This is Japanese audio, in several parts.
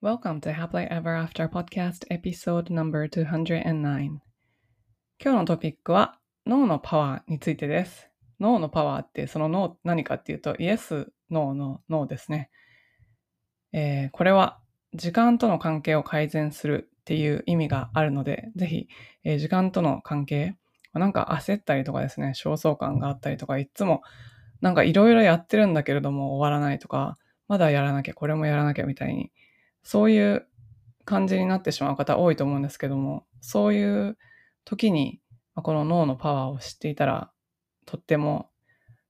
Welcome to Happily Ever After Podcast Episode Number 209今日のトピックは脳のパワーについてです。脳のパワーってその脳何かっていうとイエス、ノーの脳ですね、えー、これは時間との関係を改善するっていう意味があるので、ぜひ、えー、時間との関係、なんか焦ったりとかですね、焦燥感があったりとか、いつもなんかいろいろやってるんだけれども終わらないとか、まだやらなきゃ、これもやらなきゃみたいに、そういう感じになってしまう方多いと思うんですけども、そういう時に、この脳のパワーを知っていたら、とっても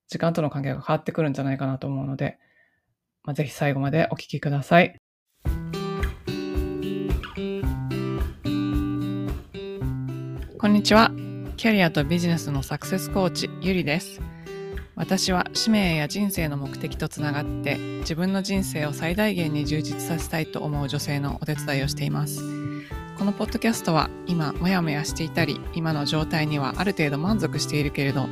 時間との関係が変わってくるんじゃないかなと思うので、まあ、ぜひ最後までお聞きください。こんにちは。キャリアとビジネスのサクセスコーチ、ゆりです。私は使命や人生の目的とつながって自分の人生を最大限に充実させたいと思う女性のお手伝いをしています。このポッドキャストは今もやもやしていたり今の状態にはある程度満足しているけれど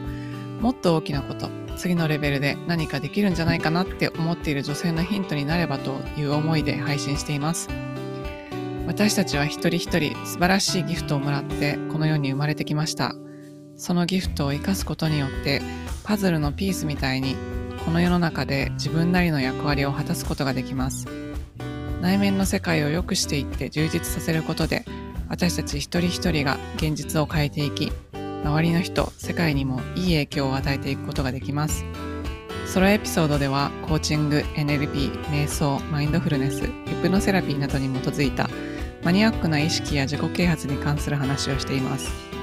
もっと大きなこと次のレベルで何かできるんじゃないかなって思っている女性のヒントになればという思いで配信しています。私たちは一人一人素晴らしいギフトをもらってこの世に生まれてきました。そのギフトを生かすことによってパズルのピースみたいにこの世の中で自分なりの役割を果たすことができます。内面の世界を良くしていって充実させることで私たち一人一人が現実を変えていき周りの人世界にもいい影響を与えていくことができます。ソロエピソードではコーチング NLP 瞑想マインドフルネスヒプノセラピーなどに基づいたマニアックな意識や自己啓発に関する話をしています。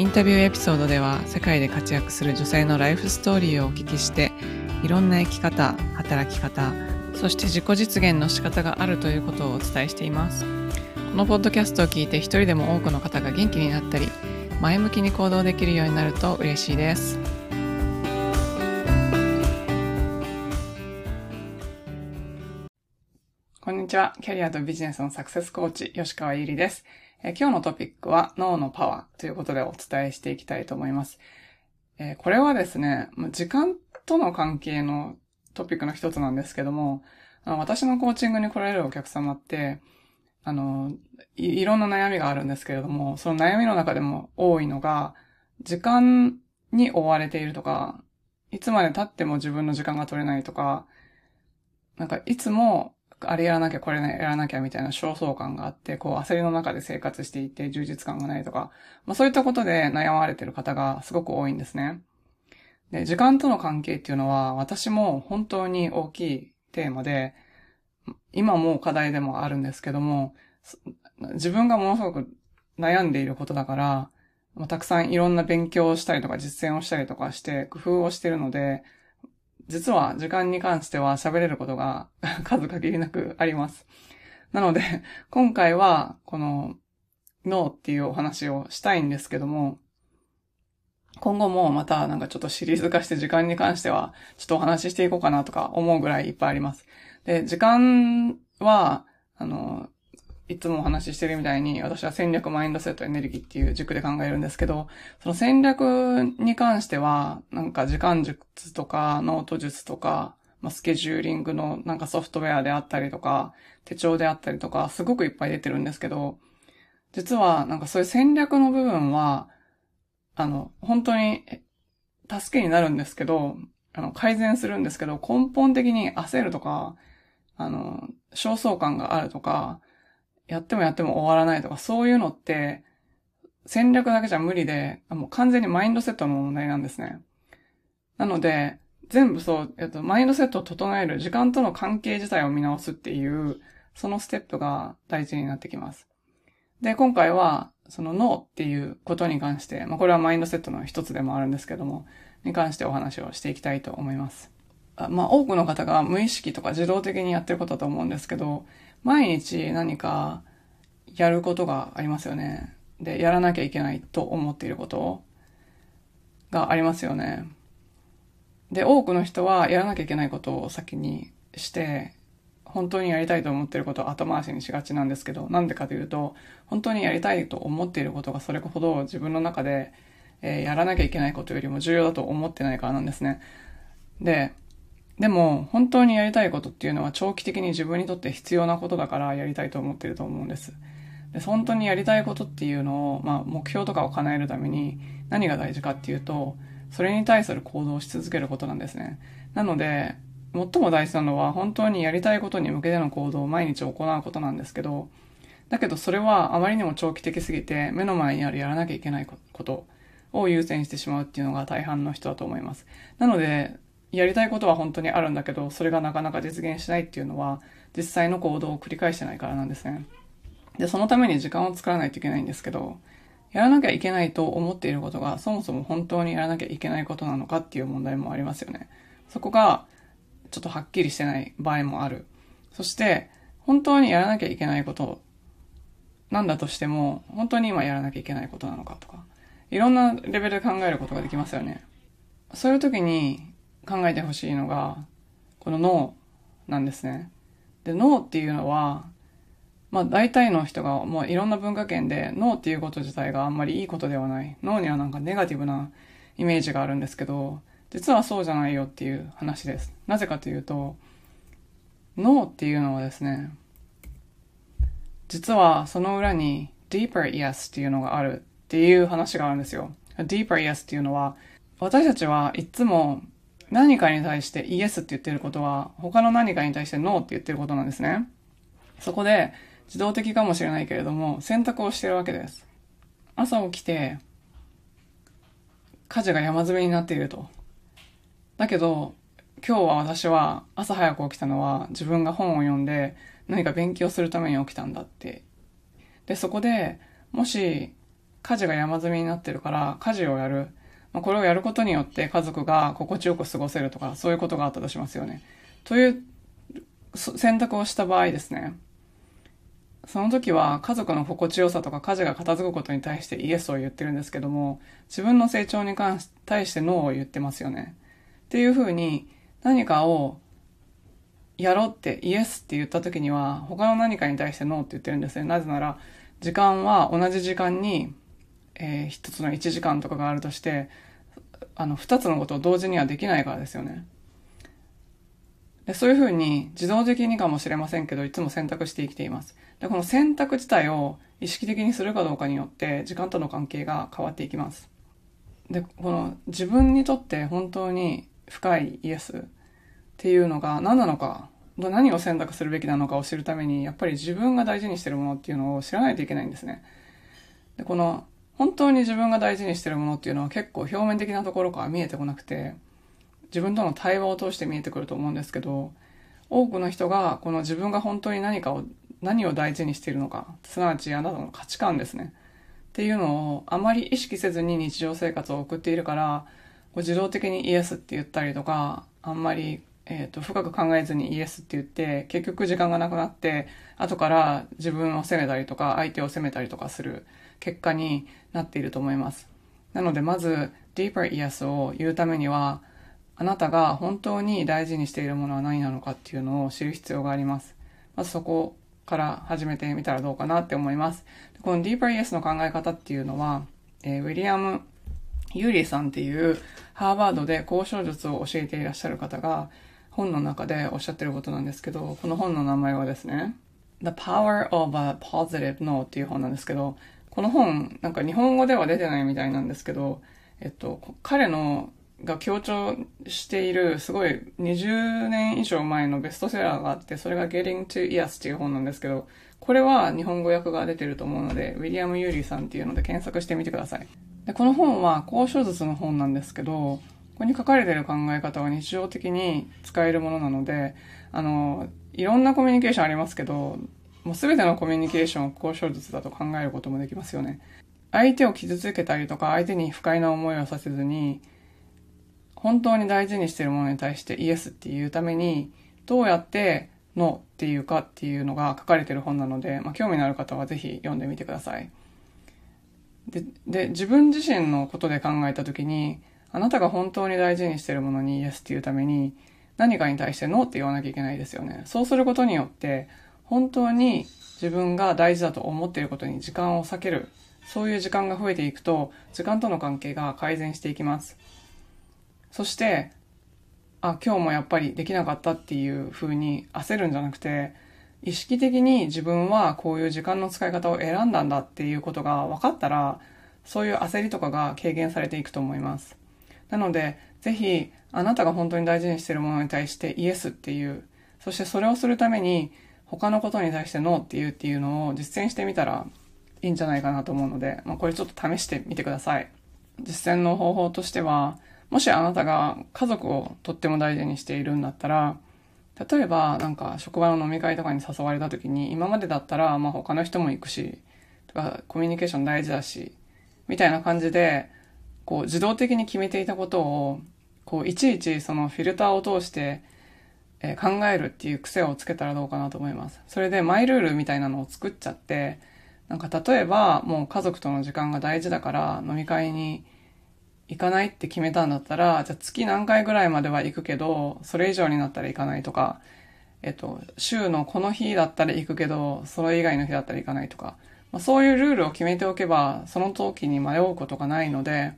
インタビューエピソードでは世界で活躍する女性のライフストーリーをお聞きしていろんな生き方働き方そして自己実現の仕方があるということをお伝えしていますこのポッドキャストを聞いて一人でも多くの方が元気になったり前向きに行動できるようになると嬉しいですこんにちは。キャリアとビジネスのサクセスコーチ、吉川ゆりです。え今日のトピックは脳のパワーということでお伝えしていきたいと思います。えこれはですね、時間との関係のトピックの一つなんですけども、あ私のコーチングに来られるお客様って、あのい、いろんな悩みがあるんですけれども、その悩みの中でも多いのが、時間に追われているとか、いつまで経っても自分の時間が取れないとか、なんかいつもあれやらなきゃこれやらなきゃみたいな焦燥感があって、こう焦りの中で生活していて充実感がないとか、まあそういったことで悩まれてる方がすごく多いんですね。で、時間との関係っていうのは私も本当に大きいテーマで、今も課題でもあるんですけども、自分がものすごく悩んでいることだから、たくさんいろんな勉強をしたりとか実践をしたりとかして工夫をしてるので、実は時間に関しては喋れることが 数限りなくあります。なので、今回はこの脳っていうお話をしたいんですけども、今後もまたなんかちょっとシリーズ化して時間に関してはちょっとお話ししていこうかなとか思うぐらいいっぱいあります。で、時間は、あの、いつもお話ししてるみたいに、私は戦略、マインドセット、エネルギーっていう軸で考えるんですけど、その戦略に関しては、なんか時間術とか、ノート術とか、まあ、スケジューリングのなんかソフトウェアであったりとか、手帳であったりとか、すごくいっぱい出てるんですけど、実はなんかそういう戦略の部分は、あの、本当に助けになるんですけど、あの、改善するんですけど、根本的に焦るとか、あの、焦燥感があるとか、やってもやっても終わらないとか、そういうのって、戦略だけじゃ無理で、もう完全にマインドセットの問題なんですね。なので、全部そう、えっと、マインドセットを整える時間との関係自体を見直すっていう、そのステップが大事になってきます。で、今回は、その脳っていうことに関して、まあこれはマインドセットの一つでもあるんですけども、に関してお話をしていきたいと思います。あまあ多くの方が無意識とか自動的にやってることだと思うんですけど、毎日何かやることがありますよね。で、やらなきゃいけないと思っていることがありますよね。で、多くの人はやらなきゃいけないことを先にして、本当にやりたいと思っていることを後回しにしがちなんですけど、なんでかというと、本当にやりたいと思っていることがそれほど自分の中で、えー、やらなきゃいけないことよりも重要だと思ってないからなんですね。で、でも、本当にやりたいことっていうのは長期的に自分にとって必要なことだからやりたいと思ってると思うんです。で、本当にやりたいことっていうのを、まあ、目標とかを叶えるために何が大事かっていうと、それに対する行動をし続けることなんですね。なので、最も大事なのは本当にやりたいことに向けての行動を毎日行うことなんですけど、だけどそれはあまりにも長期的すぎて目の前にあるやらなきゃいけないことを優先してしまうっていうのが大半の人だと思います。なので、やりたいことは本当にあるんだけど、それがなかなか実現しないっていうのは、実際の行動を繰り返してないからなんですね。で、そのために時間を作らないといけないんですけど、やらなきゃいけないと思っていることが、そもそも本当にやらなきゃいけないことなのかっていう問題もありますよね。そこが、ちょっとはっきりしてない場合もある。そして、本当にやらなきゃいけないことなんだとしても、本当に今やらなきゃいけないことなのかとか、いろんなレベルで考えることができますよね。そういう時に考えてほしいのが、この脳なんですね。で、脳っていうのは、まあ大体の人がもういろんな文化圏で脳っていうこと自体があんまりいいことではない。脳にはなんかネガティブなイメージがあるんですけど、実はそうじゃないよっていう話です。なぜかというと、脳っていうのはですね、実はその裏に deeper yes っていうのがあるっていう話があるんですよ。deeper yes っていうのは、私たちはいつも何かに対して yes って言ってることは、他の何かに対して no って言ってることなんですね。そこで、自動的かもしれないけれども、選択をしてるわけです。朝起きて、家事が山積みになっていると。だけど、今日は私は朝早く起きたのは自分が本を読んで何か勉強するために起きたんだって。で、そこでもし家事が山積みになってるから家事をやる。まあ、これをやることによって家族が心地よく過ごせるとかそういうことがあったとしますよね。という選択をした場合ですね。その時は家族の心地よさとか家事が片付くことに対してイエスを言ってるんですけども、自分の成長に関し対してノーを言ってますよね。っていうふうに何かをやろうってイエスって言った時には他の何かに対してノーって言ってるんですね。なぜなら時間は同じ時間に、えー、一つの1時間とかがあるとしてあの二つのことを同時にはできないからですよね。でそういうふうに自動的にかもしれませんけどいつも選択して生きています。でこの選択自体を意識的にするかどうかによって時間との関係が変わっていきます。でこの自分にとって本当に深いイエスっていうのが何なのか、何を選択するべきなのかを知るために、やっぱり自分が大事にしてるものっていうのを知らないといけないんですね。で、この、本当に自分が大事にしてるものっていうのは結構表面的なところから見えてこなくて、自分との対話を通して見えてくると思うんですけど、多くの人がこの自分が本当に何かを、何を大事にしているのか、すなわちあなたの価値観ですね。っていうのをあまり意識せずに日常生活を送っているから、自動的にイエスって言ったりとか、あんまり、えっ、ー、と、深く考えずにイエスって言って、結局時間がなくなって、後から自分を責めたりとか、相手を責めたりとかする結果になっていると思います。なので、まず、deeper yes を言うためには、あなたが本当に大事にしているものは何なのかっていうのを知る必要があります。まずそこから始めてみたらどうかなって思います。この deeper yes の考え方っていうのは、えー、ウィリアムユーリーさんっていうハーバードで交渉術を教えていらっしゃる方が本の中でおっしゃってることなんですけど、この本の名前はですね、The Power of a Positive No っていう本なんですけど、この本、なんか日本語では出てないみたいなんですけど、えっと、彼のが強調しているすごい20年以上前のベストセラーがあって、それが Getting to Yes っていう本なんですけど、これは日本語訳が出てると思うので、ウィリアム・ユーリーさんっていうので検索してみてください。でこの本は交渉術の本なんですけど、ここに書かれてる考え方は日常的に使えるものなので、あの、いろんなコミュニケーションありますけど、もう全てのコミュニケーションを交渉術だと考えることもできますよね。相手を傷つけたりとか、相手に不快な思いをさせずに、本当に大事にしてるものに対してイエスっていうために、どうやってノーっていうかっていうのが書かれてる本なので、まあ、興味のある方はぜひ読んでみてください。で、で、自分自身のことで考えたときに、あなたが本当に大事にしてるものにイエスっていうために、何かに対してノーって言わなきゃいけないですよね。そうすることによって、本当に自分が大事だと思っていることに時間を避ける。そういう時間が増えていくと、時間との関係が改善していきます。そして、あ、今日もやっぱりできなかったっていう風に焦るんじゃなくて、意識的に自分はこういう時間の使い方を選んだんだっていうことが分かったら、そういう焦りとかが軽減されていくと思います。なので、ぜひ、あなたが本当に大事にしているものに対してイエスっていう、そしてそれをするために他のことに対してノーっていうっていうのを実践してみたらいいんじゃないかなと思うので、まあ、これちょっと試してみてください。実践の方法としては、もしあなたが家族をとっても大事にしているんだったら、例えばなんか職場の飲み会とかに誘われた時に今までだったらまあ他の人も行くし、とかコミュニケーション大事だし、みたいな感じで、こう自動的に決めていたことを、こういちいちそのフィルターを通して、え考えるっていう癖をつけたらどうかなと思います。それでマイルールみたいなのを作っちゃって、なんか例えばもう家族との時間が大事だから飲み会に行かないって決めたんだったら、じゃあ月何回ぐらいまでは行くけど、それ以上になったら行かないとか、えっと、週のこの日だったら行くけど、それ以外の日だったら行かないとか、まあ、そういうルールを決めておけば、その時に迷うことがないので、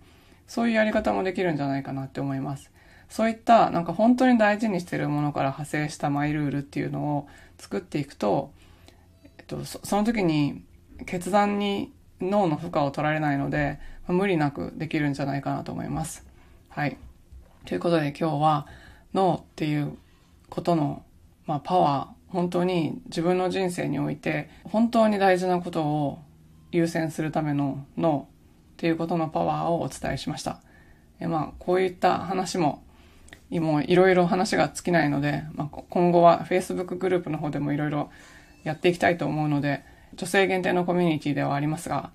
そういうやり方もできるんじゃないかなって思います。そういったなんか本当に大事にしてるものから派生したマイルールっていうのを作っていくと、えっと、その時に決断に脳の負荷を取られないので、まあ、無理なくできるんじゃないかなと思います。はい。ということで今日は脳っていうことの、まあ、パワー、本当に自分の人生において本当に大事なことを優先するための脳っていうことのパワーをお伝えしました。えまあ、こういった話ももういろいろ話が尽きないので、まあ、今後は Facebook グループの方でもいろいろやっていきたいと思うので、女性限定のコミュニティではありますが、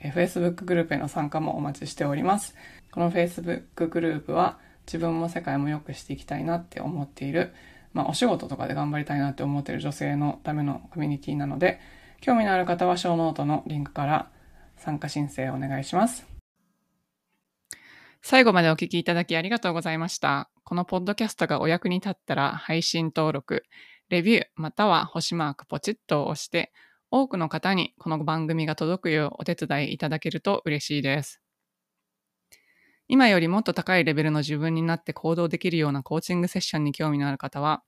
Facebook グループへの参加もお待ちしております。この Facebook グループは自分も世界も良くしていきたいなって思っている、まあお仕事とかで頑張りたいなって思っている女性のためのコミュニティなので、興味のある方はショーノートのリンクから参加申請お願いします。最後までお聞きいただきありがとうございました。このポッドキャストがお役に立ったら配信登録、レビューまたは星マークポチッと押して多くの方にこの番組が届くようお手伝いいただけると嬉しいです。今よりもっと高いレベルの自分になって行動できるようなコーチングセッションに興味のある方は、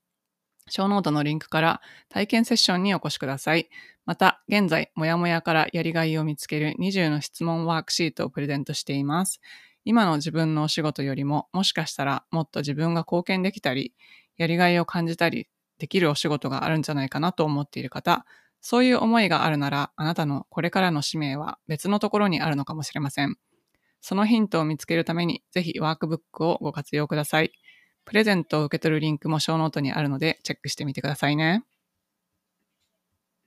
ショーノートのリンクから体験セッションにお越しください。また、現在、もやもやからやりがいを見つける20の質問ワークシートをプレゼントしています。今の自分のお仕事よりも、もしかしたらもっと自分が貢献できたり、やりがいを感じたりできるお仕事があるんじゃないかなと思っている方、そういう思いがあるなら、あなたのこれからの使命は別のところにあるのかもしれません。そのヒントを見つけるために、ぜひワークブックをご活用ください。プレゼントを受け取るリンクもショーノートにあるので、チェックしてみてくださいね。